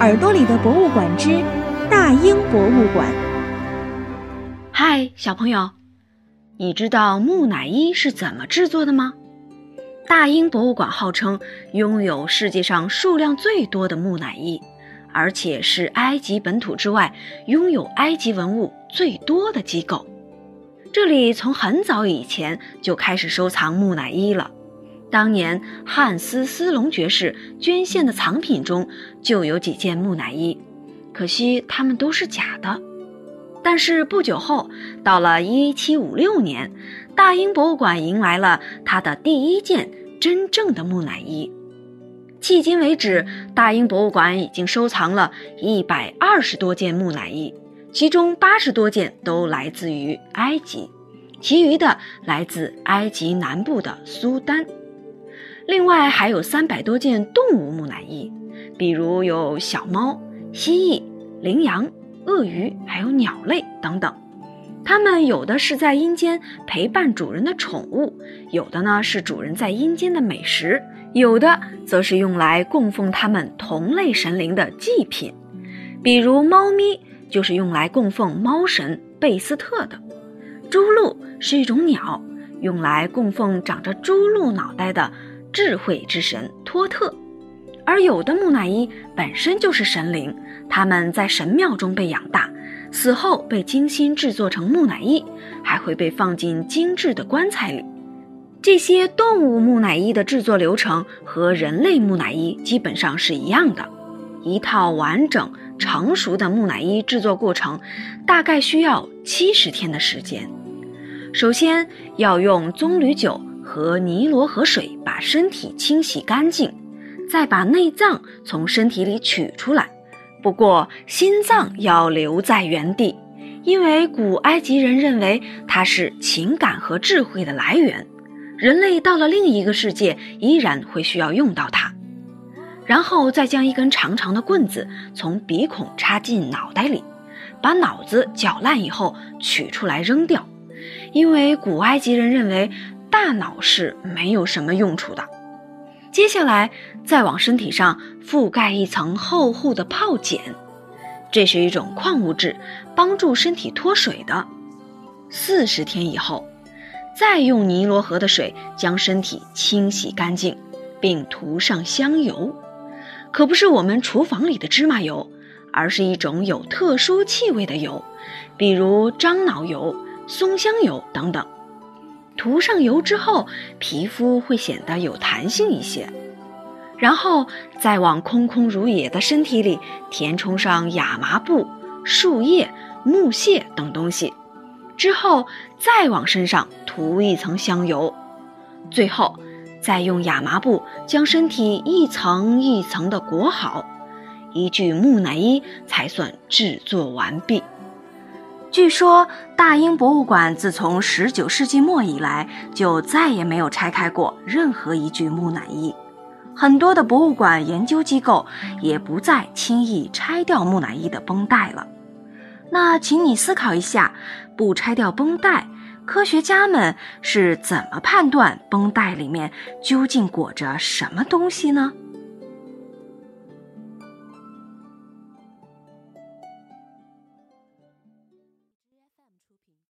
耳朵里的博物馆之大英博物馆。嗨，小朋友，你知道木乃伊是怎么制作的吗？大英博物馆号称拥有世界上数量最多的木乃伊，而且是埃及本土之外拥有埃及文物最多的机构。这里从很早以前就开始收藏木乃伊了。当年汉斯·斯隆爵士捐献的藏品中就有几件木乃伊，可惜它们都是假的。但是不久后，到了1756年，大英博物馆迎来了它的第一件真正的木乃伊。迄今为止，大英博物馆已经收藏了一百二十多件木乃伊，其中八十多件都来自于埃及，其余的来自埃及南部的苏丹。另外还有三百多件动物木乃伊，比如有小猫、蜥蜴、羚羊、鳄鱼，还有鸟类等等。它们有的是在阴间陪伴主人的宠物，有的呢是主人在阴间的美食，有的则是用来供奉他们同类神灵的祭品。比如猫咪就是用来供奉猫神贝斯特的，猪鹿是一种鸟，用来供奉长着猪鹿脑袋的。智慧之神托特，而有的木乃伊本身就是神灵，他们在神庙中被养大，死后被精心制作成木乃伊，还会被放进精致的棺材里。这些动物木乃伊的制作流程和人类木乃伊基本上是一样的，一套完整成熟的木乃伊制作过程大概需要七十天的时间。首先要用棕榈酒。和尼罗河水把身体清洗干净，再把内脏从身体里取出来。不过心脏要留在原地，因为古埃及人认为它是情感和智慧的来源。人类到了另一个世界，依然会需要用到它。然后再将一根长长的棍子从鼻孔插进脑袋里，把脑子搅烂以后取出来扔掉，因为古埃及人认为。大脑是没有什么用处的。接下来，再往身体上覆盖一层厚厚的泡碱，这是一种矿物质，帮助身体脱水的。四十天以后，再用尼罗河的水将身体清洗干净，并涂上香油，可不是我们厨房里的芝麻油，而是一种有特殊气味的油，比如樟脑油、松香油等等。涂上油之后，皮肤会显得有弹性一些，然后再往空空如也的身体里填充上亚麻布、树叶、木屑等东西，之后再往身上涂一层香油，最后再用亚麻布将身体一层一层的裹好，一具木乃伊才算制作完毕。据说，大英博物馆自从19世纪末以来，就再也没有拆开过任何一具木乃伊。很多的博物馆研究机构也不再轻易拆掉木乃伊的绷带了。那，请你思考一下，不拆掉绷带，科学家们是怎么判断绷带里面究竟裹着什么东西呢？